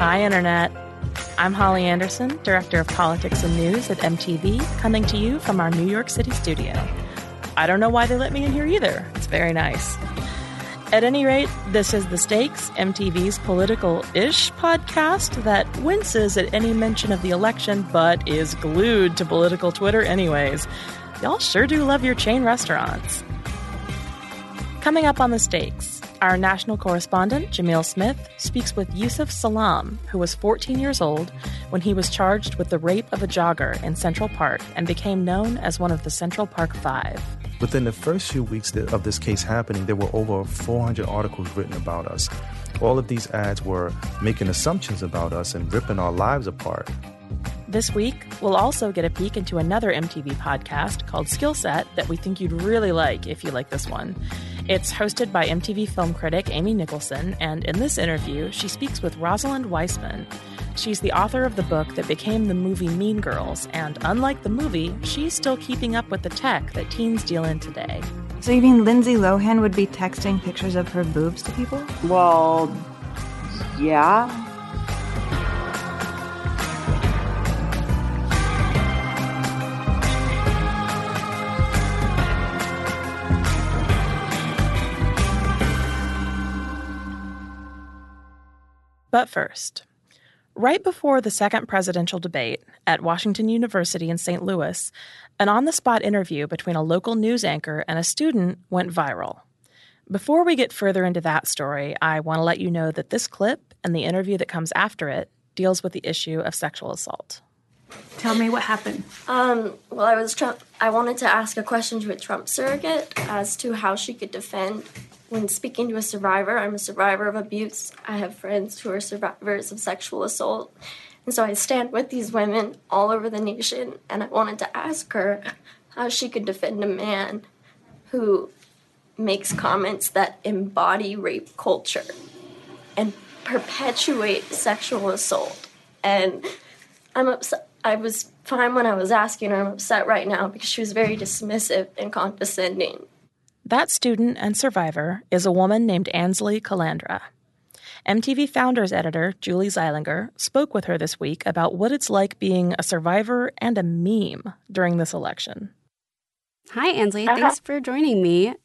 Hi, Internet. I'm Holly Anderson, Director of Politics and News at MTV, coming to you from our New York City studio. I don't know why they let me in here either. It's very nice. At any rate, this is The Stakes, MTV's political ish podcast that winces at any mention of the election but is glued to political Twitter, anyways. Y'all sure do love your chain restaurants. Coming up on The Stakes, our national correspondent, Jamil Smith, speaks with Yusef Salaam, who was 14 years old when he was charged with the rape of a jogger in Central Park and became known as one of the Central Park Five. Within the first few weeks of this case happening, there were over 400 articles written about us. All of these ads were making assumptions about us and ripping our lives apart. This week, we'll also get a peek into another MTV podcast called Skillset that we think you'd really like if you like this one. It's hosted by MTV film critic Amy Nicholson, and in this interview, she speaks with Rosalind Wiseman. She's the author of the book that became the movie Mean Girls, and unlike the movie, she's still keeping up with the tech that teens deal in today. So you mean Lindsay Lohan would be texting pictures of her boobs to people? Well, yeah. But first, right before the second presidential debate at Washington University in St. Louis, an on the spot interview between a local news anchor and a student went viral. Before we get further into that story, I want to let you know that this clip and the interview that comes after it deals with the issue of sexual assault. Tell me what happened. Um, well, I was Trump. I wanted to ask a question to a Trump surrogate as to how she could defend when speaking to a survivor. I'm a survivor of abuse. I have friends who are survivors of sexual assault, and so I stand with these women all over the nation. And I wanted to ask her how she could defend a man who makes comments that embody rape culture and perpetuate sexual assault. And I'm upset. I was fine when I was asking her. I'm upset right now because she was very dismissive and condescending. That student and survivor is a woman named Ansley Calandra. MTV Founders editor Julie Zeilinger spoke with her this week about what it's like being a survivor and a meme during this election. Hi, Ansley. Uh-huh. Thanks for joining me.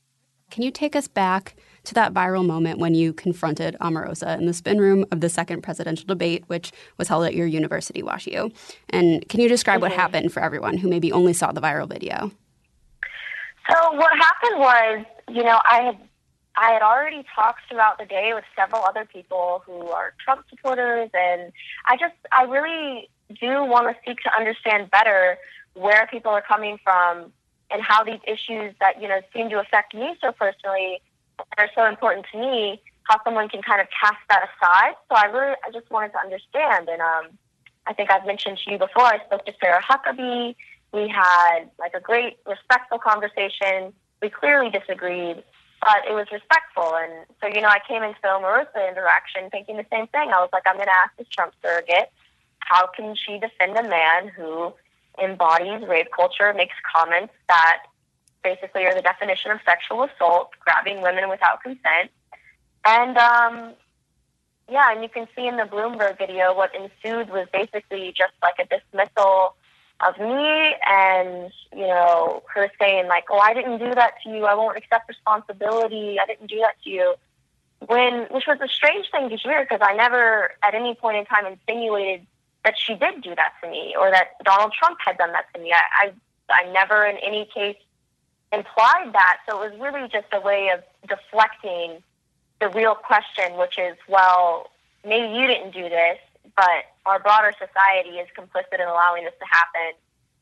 Can you take us back to that viral moment when you confronted Omarosa in the spin room of the second presidential debate, which was held at your university, WashU? And can you describe what happened for everyone who maybe only saw the viral video? So what happened was, you know, I had I had already talked throughout the day with several other people who are Trump supporters, and I just I really do want to seek to understand better where people are coming from and how these issues that you know seem to affect me so personally are so important to me, how someone can kind of cast that aside. So I really I just wanted to understand, and um, I think I've mentioned to you before. I spoke to Sarah Huckabee. We had like a great, respectful conversation. We clearly disagreed, but it was respectful. And so, you know, I came into the Omarosa interaction thinking the same thing. I was like, I'm going to ask this Trump surrogate, how can she defend a man who embodies rape culture, makes comments that basically are the definition of sexual assault, grabbing women without consent. And um, yeah, and you can see in the Bloomberg video what ensued was basically just like a dismissal of me and you know her saying like oh i didn't do that to you. I won't accept responsibility. I didn't do that to you. When which was a strange thing to hear because i never at any point in time insinuated that she did do that to me or that donald trump had done that to me. I i, I never in any case implied that. So it was really just a way of deflecting the real question which is well maybe you didn't do this but our broader society is complicit in allowing this to happen.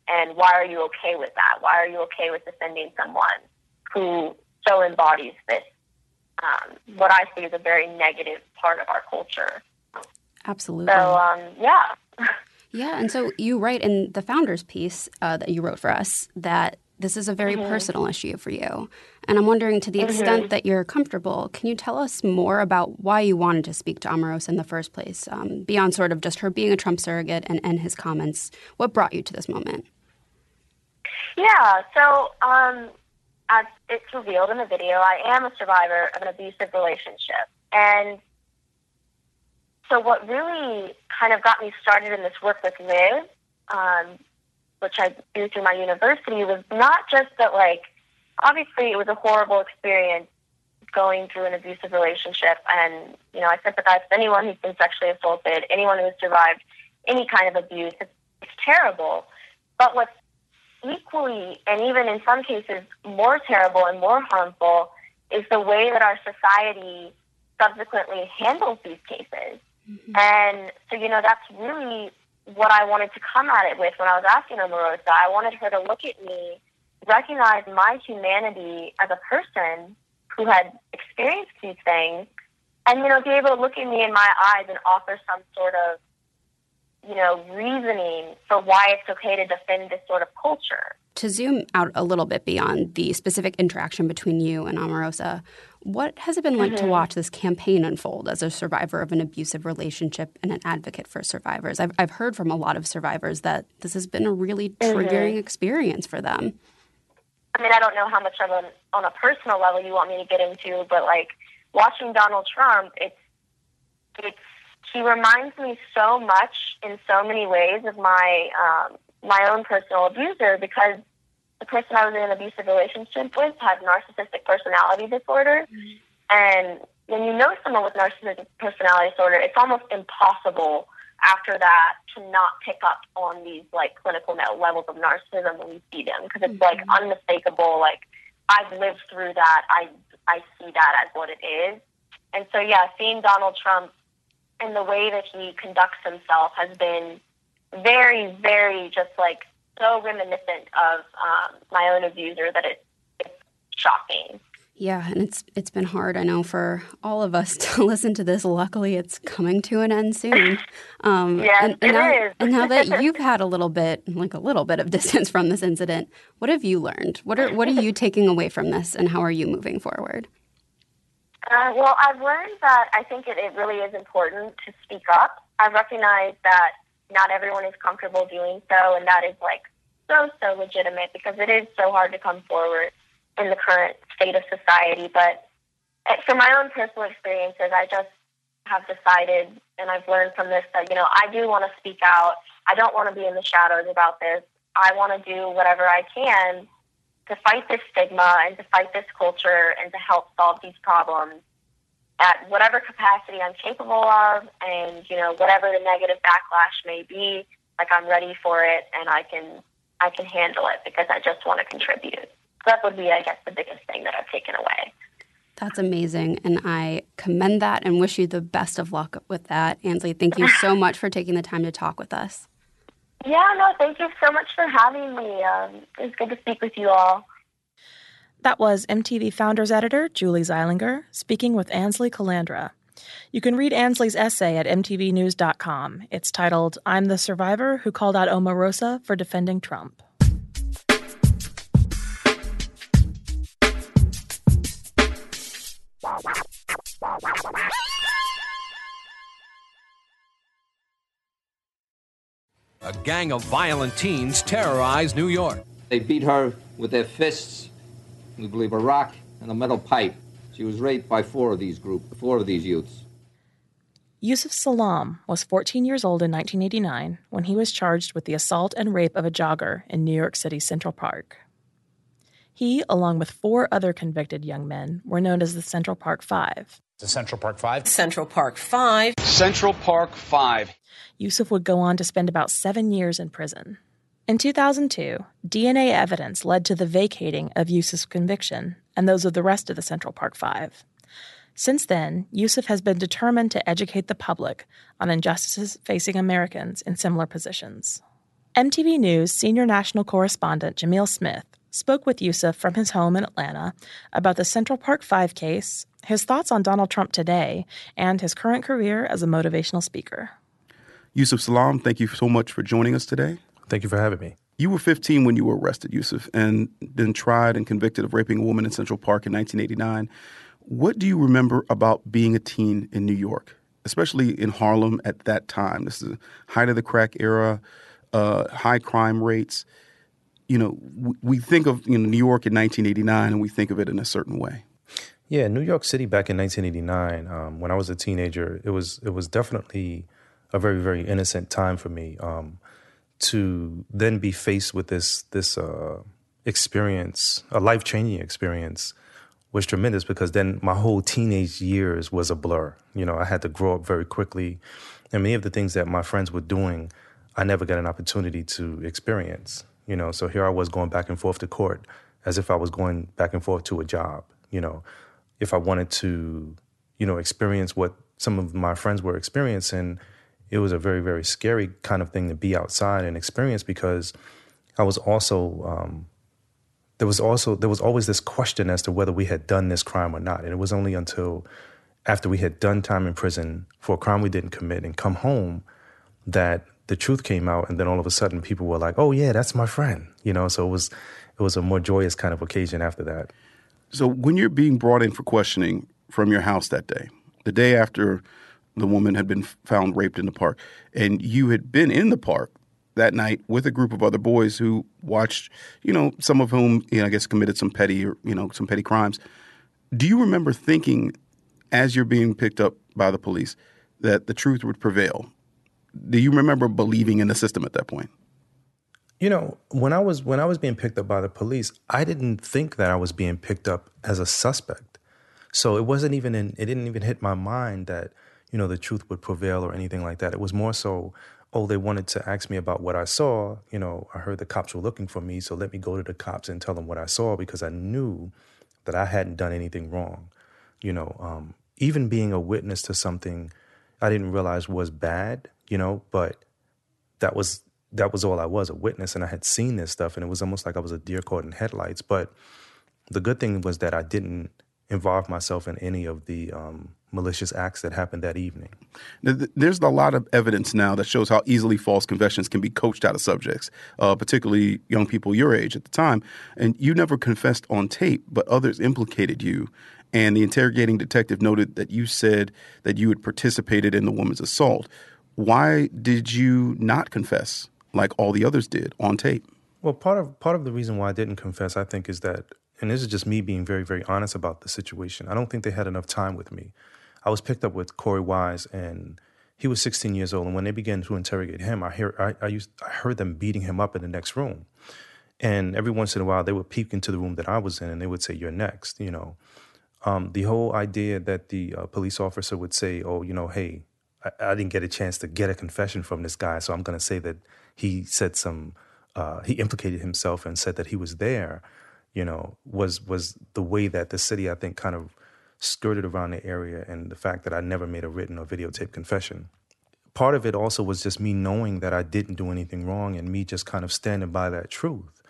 And why are you okay with that? Why are you okay with defending someone who so embodies this, um, what I see as a very negative part of our culture? Absolutely. So, um, yeah. yeah. And so you write in the founders piece uh, that you wrote for us that this is a very mm-hmm. personal issue for you. And I'm wondering, to the mm-hmm. extent that you're comfortable, can you tell us more about why you wanted to speak to Omarosa in the first place, um, beyond sort of just her being a Trump surrogate and, and his comments? What brought you to this moment? Yeah, so um, as it's revealed in the video, I am a survivor of an abusive relationship. And so what really kind of got me started in this work with Liv, um, which I do through my university, was not just that like obviously it was a horrible experience going through an abusive relationship and you know I sympathize with anyone who's been sexually assaulted, anyone who's survived any kind of abuse. It's, it's terrible. But what's equally and even in some cases more terrible and more harmful is the way that our society subsequently handles these cases. Mm-hmm. And so, you know, that's really what I wanted to come at it with when I was asking Omarosa. I wanted her to look at me, recognize my humanity as a person who had experienced these things, and, you know, be able to look at me in my eyes and offer some sort of, you know, reasoning for why it's okay to defend this sort of culture. To zoom out a little bit beyond the specific interaction between you and Omarosa, what has it been like mm-hmm. to watch this campaign unfold as a survivor of an abusive relationship and an advocate for survivors? I've, I've heard from a lot of survivors that this has been a really triggering mm-hmm. experience for them. I mean, I don't know how much of a, on a personal level you want me to get into, but like watching Donald Trump, it's, it's, he reminds me so much in so many ways of my, um, my own personal abuser because the person I was in an abusive relationship with had narcissistic personality disorder. Mm-hmm. And when you know someone with narcissistic personality disorder, it's almost impossible after that to not pick up on these like clinical levels of narcissism when we see them because it's mm-hmm. like unmistakable. Like I've lived through that. I I see that as what it is. And so yeah, seeing Donald Trump and the way that he conducts himself has been very, very just like so reminiscent of um, my own abuser that it, it's shocking. Yeah, and it's it's been hard. I know for all of us to listen to this. Luckily, it's coming to an end soon. Um, yes, and, and it now, is. and now that you've had a little bit, like a little bit of distance from this incident, what have you learned? What are what are you taking away from this, and how are you moving forward? Uh, well, I've learned that I think it, it really is important to speak up. I recognize that not everyone is comfortable doing so, and that is like so, so legitimate because it is so hard to come forward in the current state of society. But eh, from my own personal experiences, I just have decided, and I've learned from this, that, you know, I do want to speak out. I don't want to be in the shadows about this. I want to do whatever I can to fight this stigma and to fight this culture and to help solve these problems at whatever capacity I'm capable of and, you know, whatever the negative backlash may be, like I'm ready for it and I can I can handle it because I just want to contribute. So that would be, I guess, the biggest thing that I've taken away. That's amazing. And I commend that and wish you the best of luck with that. Ansley, thank you so much for taking the time to talk with us. Yeah, no, thank you so much for having me. Um, it was good to speak with you all. That was MTV Founders Editor Julie Zeilinger speaking with Ansley Calandra. You can read Ansley's essay at MTVNews.com. It's titled, I'm the Survivor Who Called Out Omarosa for Defending Trump. A gang of violent teens terrorized New York. They beat her with their fists, we believe a rock and a metal pipe. She was raped by four of these group, four of these youths. Yusef Salaam was 14 years old in 1989 when he was charged with the assault and rape of a jogger in New York City's Central Park. He, along with four other convicted young men, were known as the Central Park Five. The Central Park Five? Central Park Five. Central Park Five. Yusef would go on to spend about seven years in prison. In 2002, DNA evidence led to the vacating of Yusef's conviction and those of the rest of the Central Park Five. Since then, Yusef has been determined to educate the public on injustices facing Americans in similar positions. MTV News senior national correspondent Jamil Smith spoke with Yusef from his home in Atlanta about the Central Park Five case, his thoughts on Donald Trump today, and his current career as a motivational speaker. Yusef Salaam, thank you so much for joining us today. Thank you for having me. You were 15 when you were arrested, Yusef, and then tried and convicted of raping a woman in Central Park in 1989. What do you remember about being a teen in New York, especially in Harlem at that time? This is the height of the crack era, uh, high crime rates. You know, we think of you know New York in 1989, and we think of it in a certain way. Yeah, New York City back in 1989, um, when I was a teenager, it was it was definitely a very very innocent time for me. Um, to then be faced with this this uh, experience, a life changing experience, was tremendous because then my whole teenage years was a blur. You know, I had to grow up very quickly, and many of the things that my friends were doing, I never got an opportunity to experience. You know, so here I was going back and forth to court as if I was going back and forth to a job. You know, if I wanted to, you know, experience what some of my friends were experiencing, it was a very, very scary kind of thing to be outside and experience because I was also um, there was also there was always this question as to whether we had done this crime or not, and it was only until after we had done time in prison for a crime we didn't commit and come home that the truth came out, and then all of a sudden people were like, "Oh yeah, that's my friend," you know. So it was it was a more joyous kind of occasion after that. So when you're being brought in for questioning from your house that day, the day after the woman had been found raped in the park, and you had been in the park that night with a group of other boys who watched, you know, some of whom, you know, I guess committed some petty or, you know, some petty crimes. Do you remember thinking as you're being picked up by the police that the truth would prevail? Do you remember believing in the system at that point? You know, when I was when I was being picked up by the police, I didn't think that I was being picked up as a suspect. So it wasn't even in it didn't even hit my mind that, you know, the truth would prevail or anything like that. It was more so oh, they wanted to ask me about what I saw. You know, I heard the cops were looking for me, so let me go to the cops and tell them what I saw because I knew that I hadn't done anything wrong. You know, um, even being a witness to something I didn't realize was bad, you know, but that was that was all I was, a witness, and I had seen this stuff, and it was almost like I was a deer caught in headlights. But the good thing was that I didn't involve myself in any of the um, malicious acts that happened that evening. There's a lot of evidence now that shows how easily false confessions can be coached out of subjects, uh, particularly young people your age at the time. And you never confessed on tape, but others implicated you. And the interrogating detective noted that you said that you had participated in the woman's assault. Why did you not confess like all the others did on tape? Well, part of part of the reason why I didn't confess, I think, is that, and this is just me being very, very honest about the situation. I don't think they had enough time with me. I was picked up with Korey Wise, and he was 16 years old. And when they began to interrogate him, I hear I, I used I heard them beating him up in the next room. And every once in a while, they would peek into the room that I was in, and they would say, "You're next." You know, um, the whole idea that the uh, police officer would say, "Oh, you know, hey, I, I, didn't get a chance to get a confession from this guy, so I'm going to say that he said some, uh, he implicated himself and said that he was there." You know, was was the way that the city, I think, kind of skirted around the area and the fact that I never made a written or videotape confession. Part of it also was just me knowing that I didn't do anything wrong and me just kind of standing by that truth.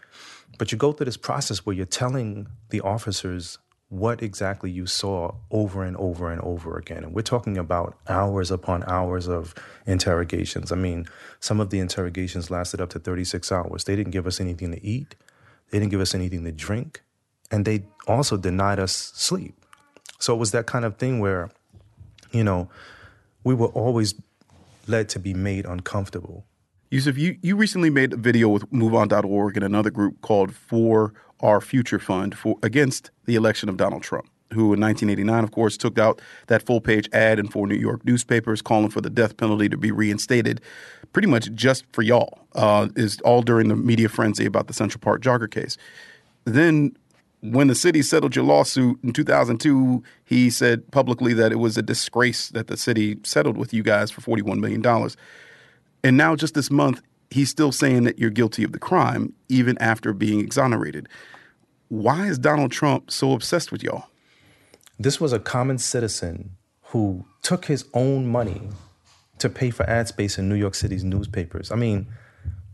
But you go through this process where you're telling the officers what exactly you saw over and over and over again. And we're talking about hours upon hours of interrogations. I mean, some of the interrogations lasted up to 36 hours. They didn't give us anything to eat, they didn't give us anything to drink, and they also denied us sleep. So it was that kind of thing where, you know, we were always led to be made uncomfortable. Yusef, you, you recently made a video with MoveOn.org and another group called For Our Future Fund for against the election of Donald Trump, who in 1989, of course, took out that full page ad in four New York newspapers calling for the death penalty to be reinstated, pretty much just for y'all. Uh, is all during the media frenzy about the Central Park jogger case. Then when the city settled your lawsuit in 2002, he said publicly that it was a disgrace that the city settled with you guys for $41 million. And now, just this month, he's still saying that you're guilty of the crime, even after being exonerated. Why is Donald Trump so obsessed with y'all? This was a common citizen who took his own money to pay for ad space in New York City's newspapers. I mean,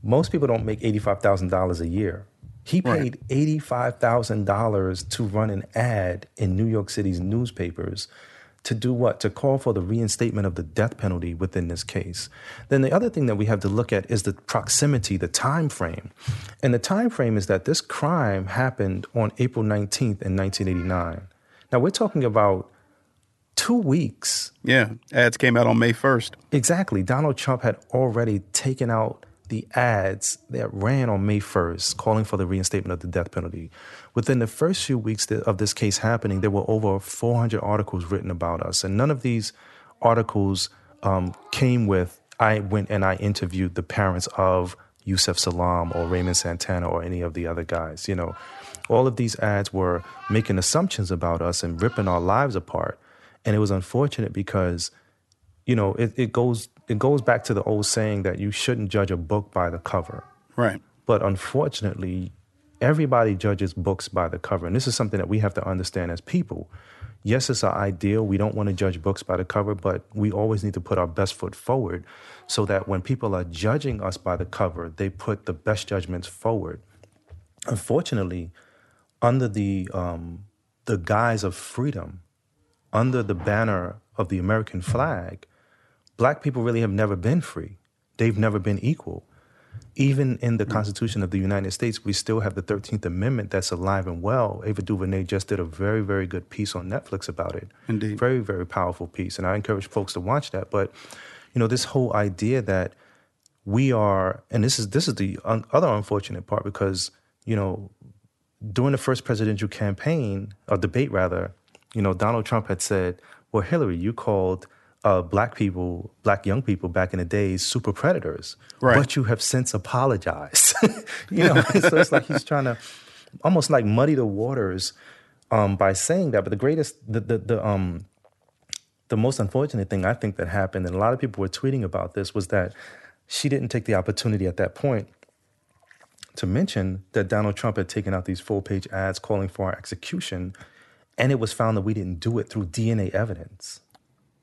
most people don't make $85,000 a year. He paid right. $85,000 to run an ad in New York City's newspapers to do what? To call for the reinstatement of the death penalty within this case. Then the other thing that we have to look at is the proximity, the time frame. And the time frame is that this crime happened on April 19th in 1989. Now we're talking about two weeks. Yeah, ads came out on May 1st. Exactly. Donald Trump had already taken out the ads that ran on May 1st calling for the reinstatement of the death penalty, within the first few weeks of this case happening, there were over 400 articles written about us. And none of these articles um, came with, I went and I interviewed the parents of Yusef Salaam or Raymond Santana or any of the other guys. You know, all of these ads were making assumptions about us and ripping our lives apart. And it was unfortunate because, you know, it, it goes it goes back to the old saying that you shouldn't judge a book by the cover. Right. But unfortunately, everybody judges books by the cover. And this is something that we have to understand as people. Yes, it's our ideal. We don't want to judge books by the cover, but we always need to put our best foot forward so that when people are judging us by the cover, they put the best judgments forward. Unfortunately, under the um, the guise of freedom, under the banner of the American flag, black people really have never been free. They've never been equal. Even in the Constitution of the United States, we still have the 13th Amendment that's alive and well. Ava DuVernay just did a very, very good piece on Netflix about it. Indeed. Very, very powerful piece. And I encourage folks to watch that. But, you know, this whole idea that we are, and this is this is the un- other unfortunate part because, you know, during the first presidential campaign, or debate rather, you know, Donald Trump had said, well, Hillary, you called uh, black people, black young people back in the days, super predators. Right. But you have since apologized. you know, so it's like he's trying to almost like muddy the waters um, by saying that. But the greatest, the, the, the, um, the most unfortunate thing I think that happened, and a lot of people were tweeting about this, was that she didn't take the opportunity at that point to mention that Donald Trump had taken out these full page ads calling for our execution, and it was found that we didn't do it through DNA evidence.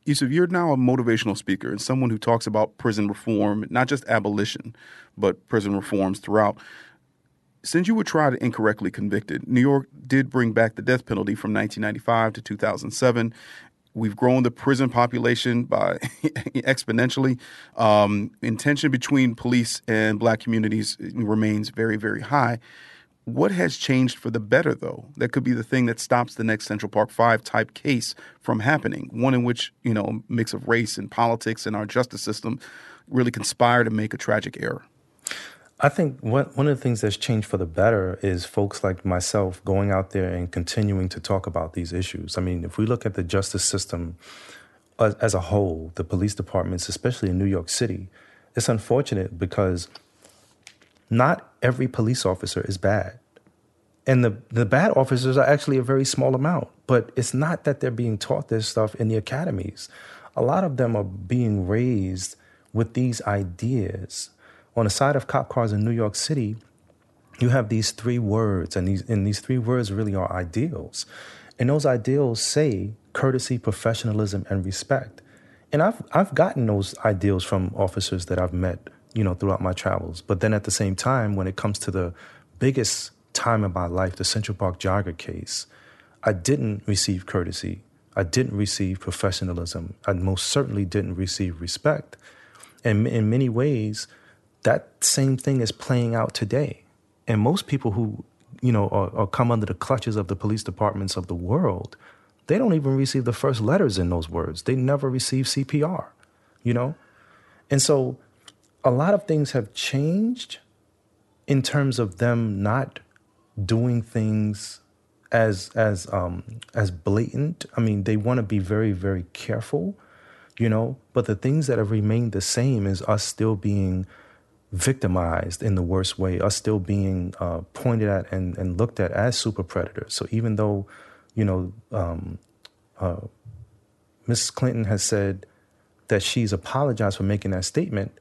Yusef, you're now a motivational speaker and someone who talks about prison reform, not just abolition, but prison reforms throughout. Since you were tried and incorrectly convicted, New York did bring back the death penalty from 1995 to 2007. We've grown the prison population by exponentially. Um, tension between police and black communities remains very, very high. What has changed for the better, though? That could be the thing that stops the next Central Park Five type case from happening. One in which you know a mix of race and politics and our justice system really conspire to make a tragic error. I think one one of the things that's changed for the better is folks like myself going out there and continuing to talk about these issues. I mean, if we look at the justice system as, as a whole, the police departments, especially in New York City, it's unfortunate because not every police officer is bad. And the, the bad officers are actually a very small amount. But it's not that they're being taught this stuff in the academies. A lot of them are being raised with these ideas. On the side of cop cars in New York City, you have these three words, and these, and these three words really are ideals. And those ideals say courtesy, professionalism, and respect. And I've, I've gotten those ideals from officers that I've met you know, throughout my travels. But then at the same time, when it comes to the biggest time in my life, the Central Park jogger case, I didn't receive courtesy. I didn't receive professionalism. I most certainly didn't receive respect. And in many ways, that same thing is playing out today. And most people who, you know, are, are come under the clutches of the police departments of the world, they don't even receive the first letters in those words. They never receive CPR, you know? And so a lot of things have changed in terms of them not doing things as as um, as blatant. I mean, they want to be very very careful, you know. But the things that have remained the same is us still being victimized in the worst way, us still being uh, pointed at and, and looked at as super predators. So even though, you know, um, uh, Mrs. Clinton has said that she's apologized for making that statement,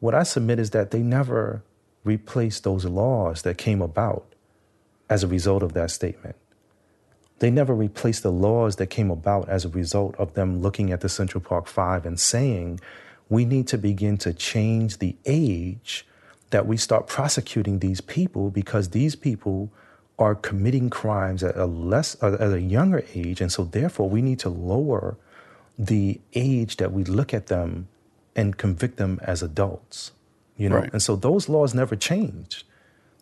what I submit is that they never replaced those laws that came about as a result of that statement. They never replaced the laws that came about as a result of them looking at the Central Park Five and saying, we need to begin to change the age that we start prosecuting these people because these people are committing crimes at a less at a younger age and so therefore we need to lower the age that we look at them and convict them as adults. You know, Right. and so those laws never changed.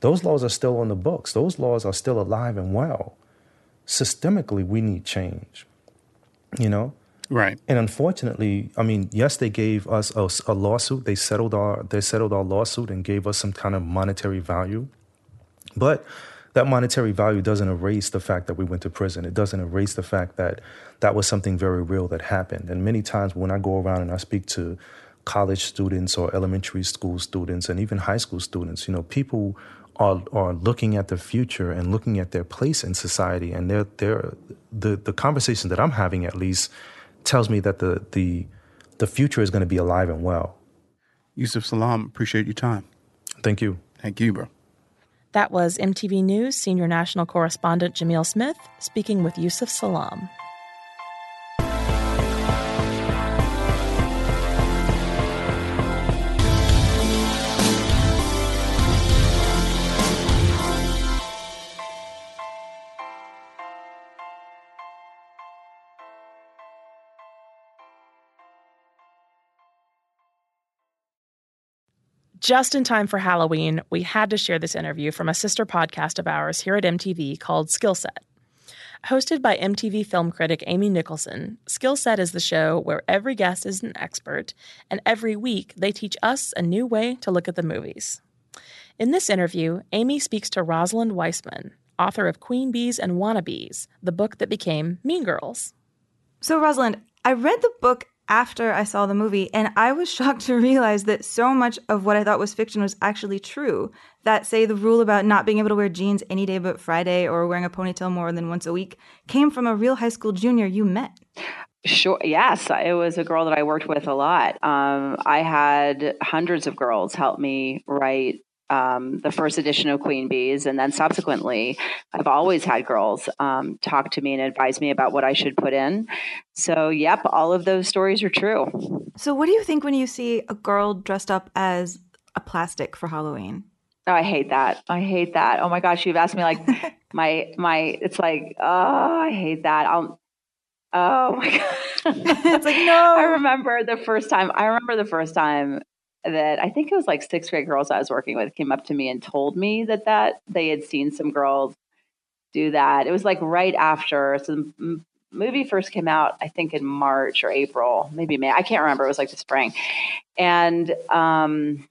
Those laws are still on the books. Those laws are still alive and well. Systemically, we need change. You know, Right. And unfortunately, I mean, yes, they gave us a, a, lawsuit. They settled our they settled our lawsuit and gave us some kind of monetary value. But that monetary value doesn't erase the fact that we went to prison. It doesn't erase the fact that that was something very real that happened. And many times when I go around and I speak to college students or elementary school students and even high school students, you know, people are are looking at the future and looking at their place in society and they're they're the the conversation that I'm having at least tells me that the the the future is going to be alive and well. Yusef Salaam, appreciate your time. Thank you. Thank you, bro. That was MTV News senior national correspondent Jamil Smith speaking with Yusef Salaam. Just in time for Halloween, we had to share this interview from a sister podcast of ours here at MTV called Skillset. Hosted by MTV film critic Amy Nicholson, Skillset is the show where every guest is an expert, and every week they teach us a new way to look at the movies. In this interview, Amy speaks to Rosalind Wiseman, author of Queen Bees and Wannabes, the book that became Mean Girls. So, Rosalind, I read the book after I saw the movie, and I was shocked to realize that so much of what I thought was fiction was actually true. That, say, the rule about not being able to wear jeans any day but Friday or wearing a ponytail more than once a week came from a real high school junior you met. Sure. Yes, it was a girl that I worked with a lot. Um, I had hundreds of girls help me write um, the first edition of Queen Bees, and then subsequently, I've always had girls um, talk to me and advise me about what I should put in. So, yep, all of those stories are true. So, what do you think when you see a girl dressed up as a plastic for Halloween? Oh, I hate that. I hate that. Oh my gosh, you've asked me like my my. It's like, oh, I hate that. I'll. Oh my god. it's like no. I remember the first time. I remember the first time that I think it was like sixth grade girls I was working with came up to me and told me that that they had seen some girls do that. It was like right after the movie first came out, I think in March or April, maybe May. I can't remember. It was like the spring, and um,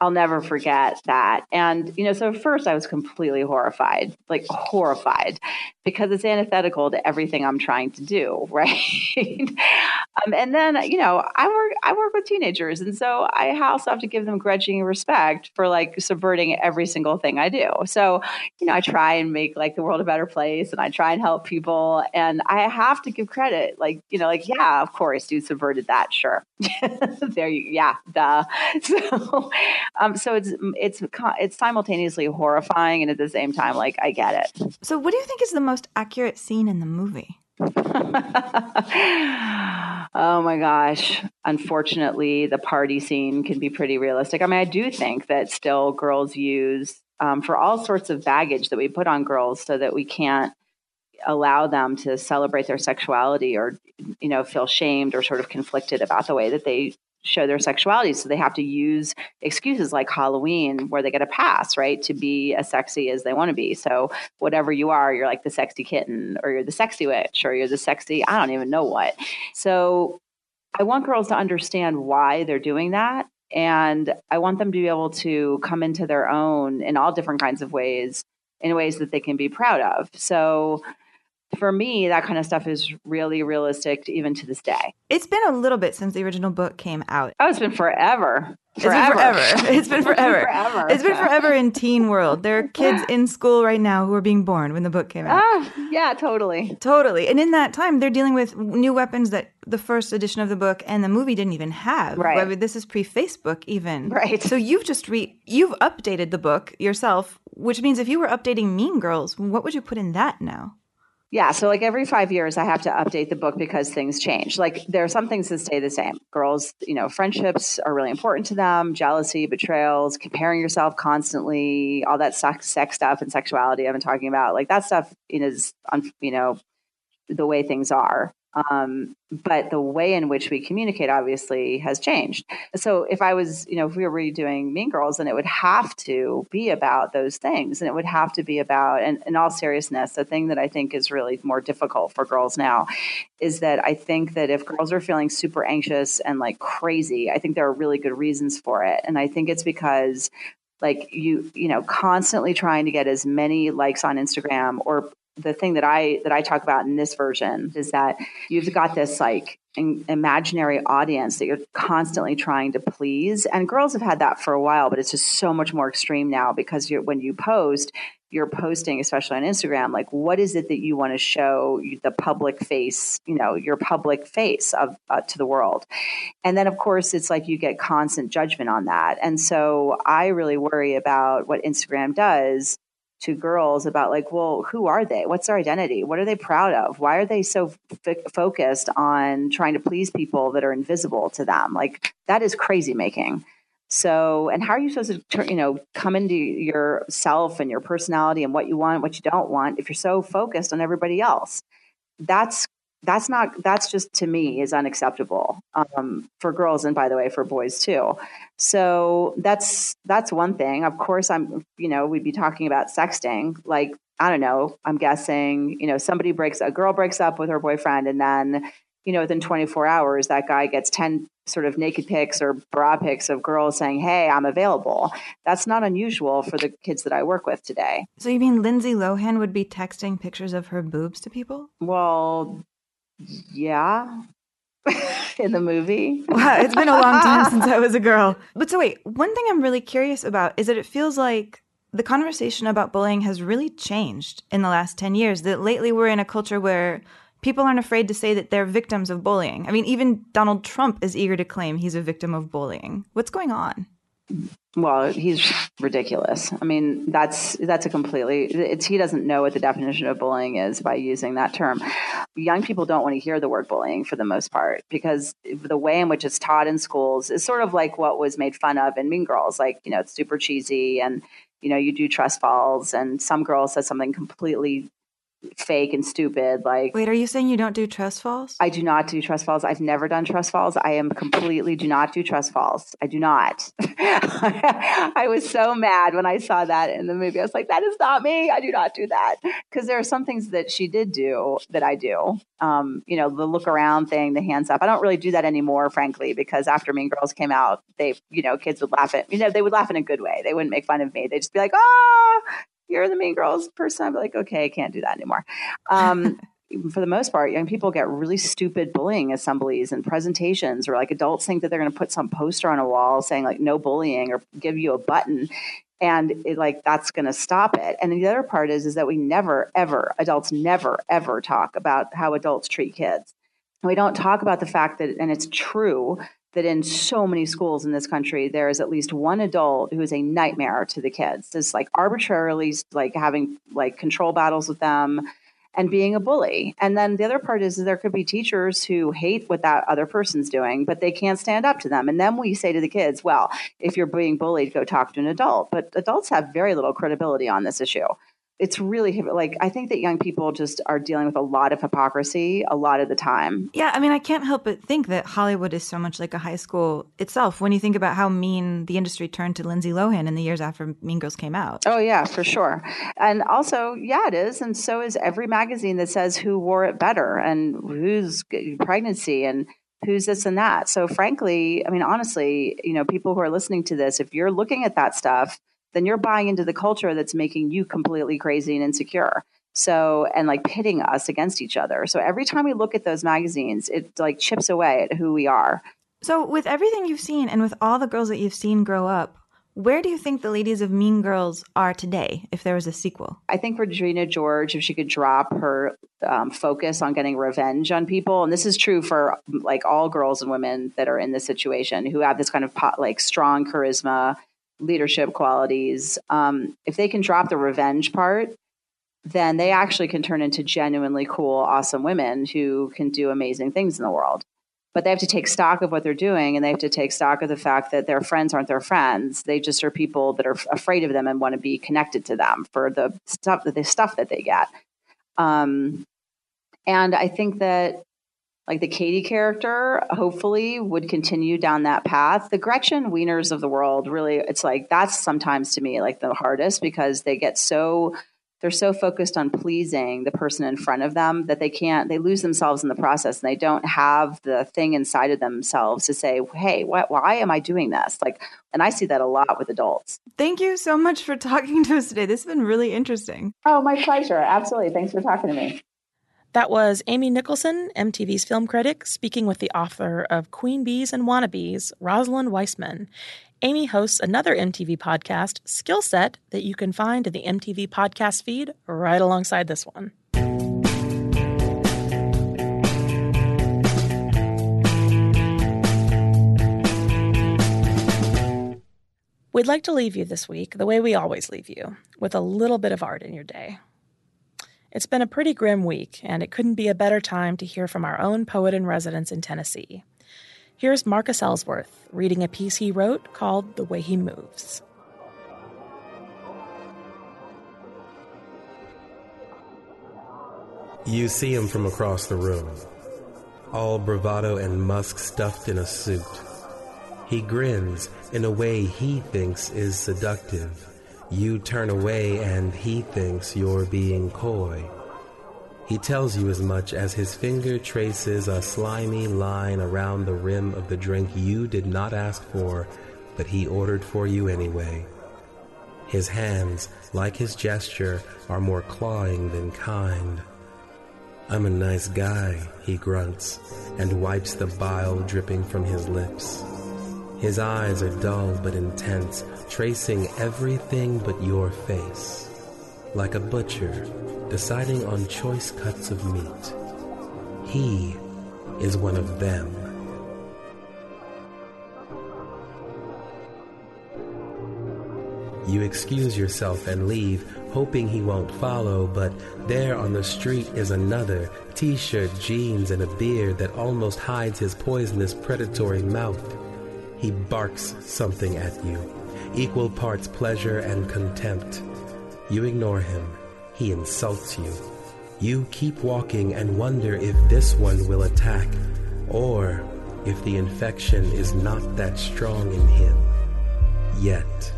I'll never forget that. And, you know, so at first I was completely horrified, like horrified, because it's antithetical to everything I'm trying to do, right? um, and then, you know, I work I work with teenagers, and so I also have to give them grudging respect for like subverting every single thing I do. So, you know, I try and make like the world a better place, and I try and help people, and I have to give credit, like, you know, like yeah, of course, you subverted that, sure. there you, yeah, duh. So. Um, so it's it's it's simultaneously horrifying and at the same time, like I get it. So, what do you think is the most accurate scene in the movie? oh my gosh. Unfortunately, the party scene can be pretty realistic. I mean, I do think that still girls use um, for all sorts of baggage that we put on girls so that we can't allow them to celebrate their sexuality or you know feel shamed or sort of conflicted about the way that they show their sexuality. So they have to use excuses like Halloween, where they get a pass, right, to be as sexy as they want to be. So whatever you are, you're like the sexy kitten, or you're the sexy witch, or you're the sexy, I don't even know what. So I want girls to understand why they're doing that. And I want them to be able to come into their own in all different kinds of ways, in ways that they can be proud of. So for me, that kind of stuff is really realistic even to this day. It's been a little bit since the original book came out. Oh, it's been forever. Forever. It's been forever. It's been forever. forever. It's been forever in teen world. There are kids in school right now who are being born when the book came out. Ah, yeah, totally. Totally. And in that time, they're dealing with new weapons that the first edition of the book and the movie didn't even have. Right. I mean, this is pre-Facebook even. Right. So you've just re you've updated the book yourself, which means if you were updating Mean Girls, what would you put in that now? Yeah, so like every five years, I have to update the book because things change. Like there are some things that stay the same. Girls, you know, friendships are really important to them. Jealousy, betrayals, comparing yourself constantly, all that sex, sex stuff and sexuality I've been talking about. Like that stuff is, you know, the way things are. Um, but the way in which we communicate obviously has changed. So if I was, you know, if we were redoing Mean Girls, then it would have to be about those things. And it would have to be about, and in all seriousness, the thing that I think is really more difficult for girls now is that I think that if girls are feeling super anxious and like crazy, I think there are really good reasons for it. And I think it's because like you you know constantly trying to get as many likes on Instagram or the thing that I that I talk about in this version is that you've got this like imaginary audience that you're constantly trying to please. And girls have had that for a while but it's just so much more extreme now because when you post you're posting especially on Instagram like what is it that you want to show the public face you know your public face of uh, to the world? And then of course it's like you get constant judgment on that. And so I really worry about what Instagram does to girls about like well who are they? What's their identity? What are they proud of? Why are they so f- focused on trying to please people that are invisible to them? Like that is crazy making. So and how are you supposed to you know come into yourself and your personality and what you want what you don't want if you're so focused on everybody else? That's that's not that's just to me is unacceptable um, for girls and by the way for boys too. So that's that's one thing. Of course i'm you know we'd be talking about sexting. Like i don't know i'm guessing you know somebody breaks a girl breaks up with her boyfriend and then you know within 24 hours that guy gets 10 sort of naked pics or bra pics of girls saying hey i'm available. That's not unusual for the kids that i work with today. So you mean lindsay lohan would be texting pictures of her boobs to people? Well yeah. in the movie. Wow, it's been a long time since I was a girl. But so wait, one thing I'm really curious about is that it feels like the conversation about bullying has really changed in the last 10 years. That lately we're in a culture where people aren't afraid to say that they're victims of bullying. I mean, even Donald Trump is eager to claim he's a victim of bullying. What's going on? Well, he's ridiculous. I mean, that's that's a completely. It's he doesn't know what the definition of bullying is by using that term. Young people don't want to hear the word bullying for the most part because the way in which it's taught in schools is sort of like what was made fun of in Mean Girls. Like you know, it's super cheesy and you know you do trust falls and some girl says something completely fake and stupid. Like, wait, are you saying you don't do trust falls? I do not do trust falls. I've never done trust falls. I am completely do not do trust falls. I do not. I was so mad when I saw that in the movie. I was like, that is not me. I do not do that because there are some things that she did do that I do. Um, you know, the look around thing, the hands up. I don't really do that anymore, frankly, because after Mean Girls came out, they, you know, kids would laugh at, you know, they would laugh in a good way. They wouldn't make fun of me. They'd just be like, oh, you're the mean girls person. I'm like, okay, I can't do that anymore. Um, for the most part, young people get really stupid bullying assemblies and presentations, or like adults think that they're going to put some poster on a wall saying like no bullying or give you a button. And it, like that's going to stop it. And the other part is is that we never ever adults never ever talk about how adults treat kids. We don't talk about the fact that, and it's true that in so many schools in this country there is at least one adult who is a nightmare to the kids. Is like arbitrarily like having like control battles with them and being a bully. And then the other part is, is there could be teachers who hate what that other person's doing but they can't stand up to them. And then we say to the kids well if you're being bullied go talk to an adult. But adults have very little credibility on this issue it's really like I think that young people just are dealing with a lot of hypocrisy a lot of the time. Yeah, I mean, I can't help but think that Hollywood is so much like a high school itself when you think about how mean the industry turned to Lindsay Lohan in the years after Mean Girls came out. Oh yeah, for sure. And also, yeah, it is, and so is every magazine that says who wore it better and whose pregnancy and who's this and that. So frankly, I mean honestly, you know, people who are listening to this, if you're looking at that stuff then you're buying into the culture that's making you completely crazy and insecure. So, and like pitting us against each other. So every time we look at those magazines, it like chips away at who we are. So, with everything you've seen and with all the girls that you've seen grow up, where do you think the ladies of Mean Girls are today if there was a sequel? I think Regina George, if she could drop her um, focus on getting revenge on people, and this is true for like all girls and women that are in this situation who have this kind of like strong charisma leadership qualities, um, if they can drop the revenge part, then they actually can turn into genuinely cool, awesome women who can do amazing things in the world. But they have to take stock of what they're doing and they have to take stock of the fact that their friends aren't their friends. They just are people that are afraid of them and want to be connected to them for the stuff that the stuff that they get. Um, and I think that like the Cady character, hopefully would continue down that path. The Gretchen Wieners of the world, really, it's like that's sometimes to me like the hardest because they get so they're so focused on pleasing the person in front of them that they can't they lose themselves in the process and they don't have the thing inside of themselves to say hey what, why am i doing this? Like and i see that a lot with adults. Thank you so much for talking to us today. This has been really interesting. Oh my pleasure. Absolutely. Thanks for talking to me that was Amy Nicholson, MTV's film critic, speaking with the author of Queen Bees and Wannabes, Rosalind Wiseman. Amy hosts another MTV podcast, Skill Set, that you can find in the MTV podcast feed right alongside this one. We'd like to leave you this week the way we always leave you, with a little bit of art in your day. It's been a pretty grim week, and it couldn't be a better time to hear from our own poet in residence in Tennessee. Here's Marcus Ellsworth reading a piece he wrote called The Way He Moves. You see him from across the room, all bravado and musk stuffed in a suit. He grins in a way he thinks is seductive. You turn away and he thinks you're being coy. He tells you as much as his finger traces a slimy line around the rim of the drink you did not ask for, but he ordered for you anyway. His hands, like his gesture, are more clawing than kind. I'm a nice guy, he grunts, and wipes the bile dripping from his lips. His eyes are dull but intense, tracing everything but your face. Like a butcher deciding on choice cuts of meat. He is one of them. You excuse yourself and leave, hoping he won't follow, but there on the street is another t shirt, jeans, and a beard that almost hides his poisonous, predatory mouth. He barks something at you, equal parts pleasure and contempt. You ignore him he insults you. You keep walking and wonder if this one will attack, or if the infection is not that strong in him yet.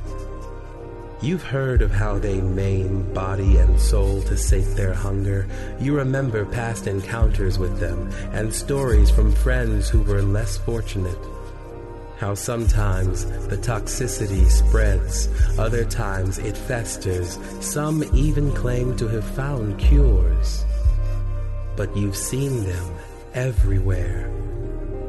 You've heard of how they maim body and soul to sate their hunger. You remember past encounters with them and stories from friends who were less fortunate how sometimes the toxicity spreads, other times it festers, some even claim to have found cures. But you've seen them everywhere.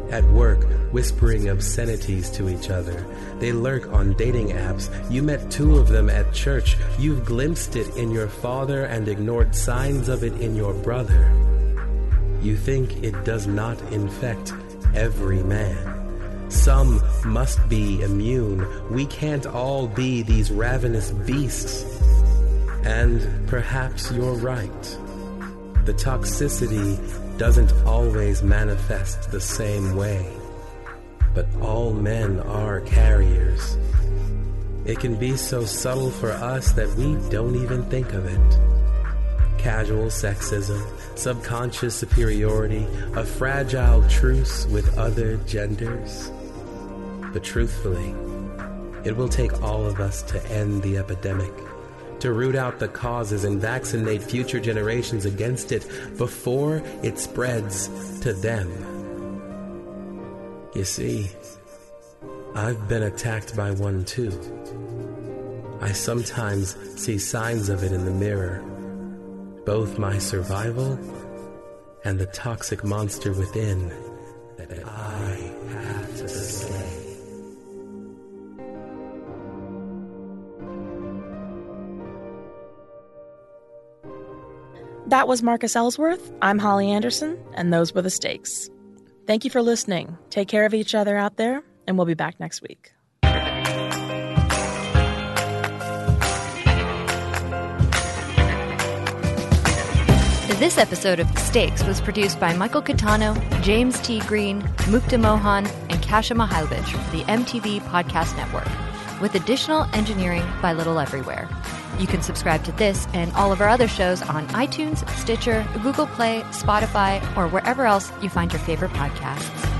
At work, whispering obscenities to each other. They lurk on dating apps. You met two of them at church. You've glimpsed it in your father and ignored signs of it in your brother. You think it does not infect every man. Some must be immune. We can't all be these ravenous beasts. And perhaps you're right. The toxicity doesn't always manifest the same way. But all men are carriers. It can be so subtle for us that we don't even think of it. Casual sexism, subconscious superiority, a fragile truce with other genders. But truthfully, it will take all of us to end the epidemic, to root out the causes and vaccinate future generations against it before it spreads to them. You see, I've been attacked by one too. I sometimes see signs of it in the mirror, both my survival and the toxic monster within that That was Marcus Ellsworth. I'm Holly Anderson, and those were the stakes. Thank you for listening. Take care of each other out there, and we'll be back next week. This episode of The Stakes was produced by Michael Catano, James T. Green, Mukta Mohan, and Kasia Mihailovich for the MTV Podcast Network, with additional engineering by Little Everywhere. You can subscribe to this and all of our other shows on iTunes, Stitcher, Google Play, Spotify, or wherever else you find your favorite podcasts.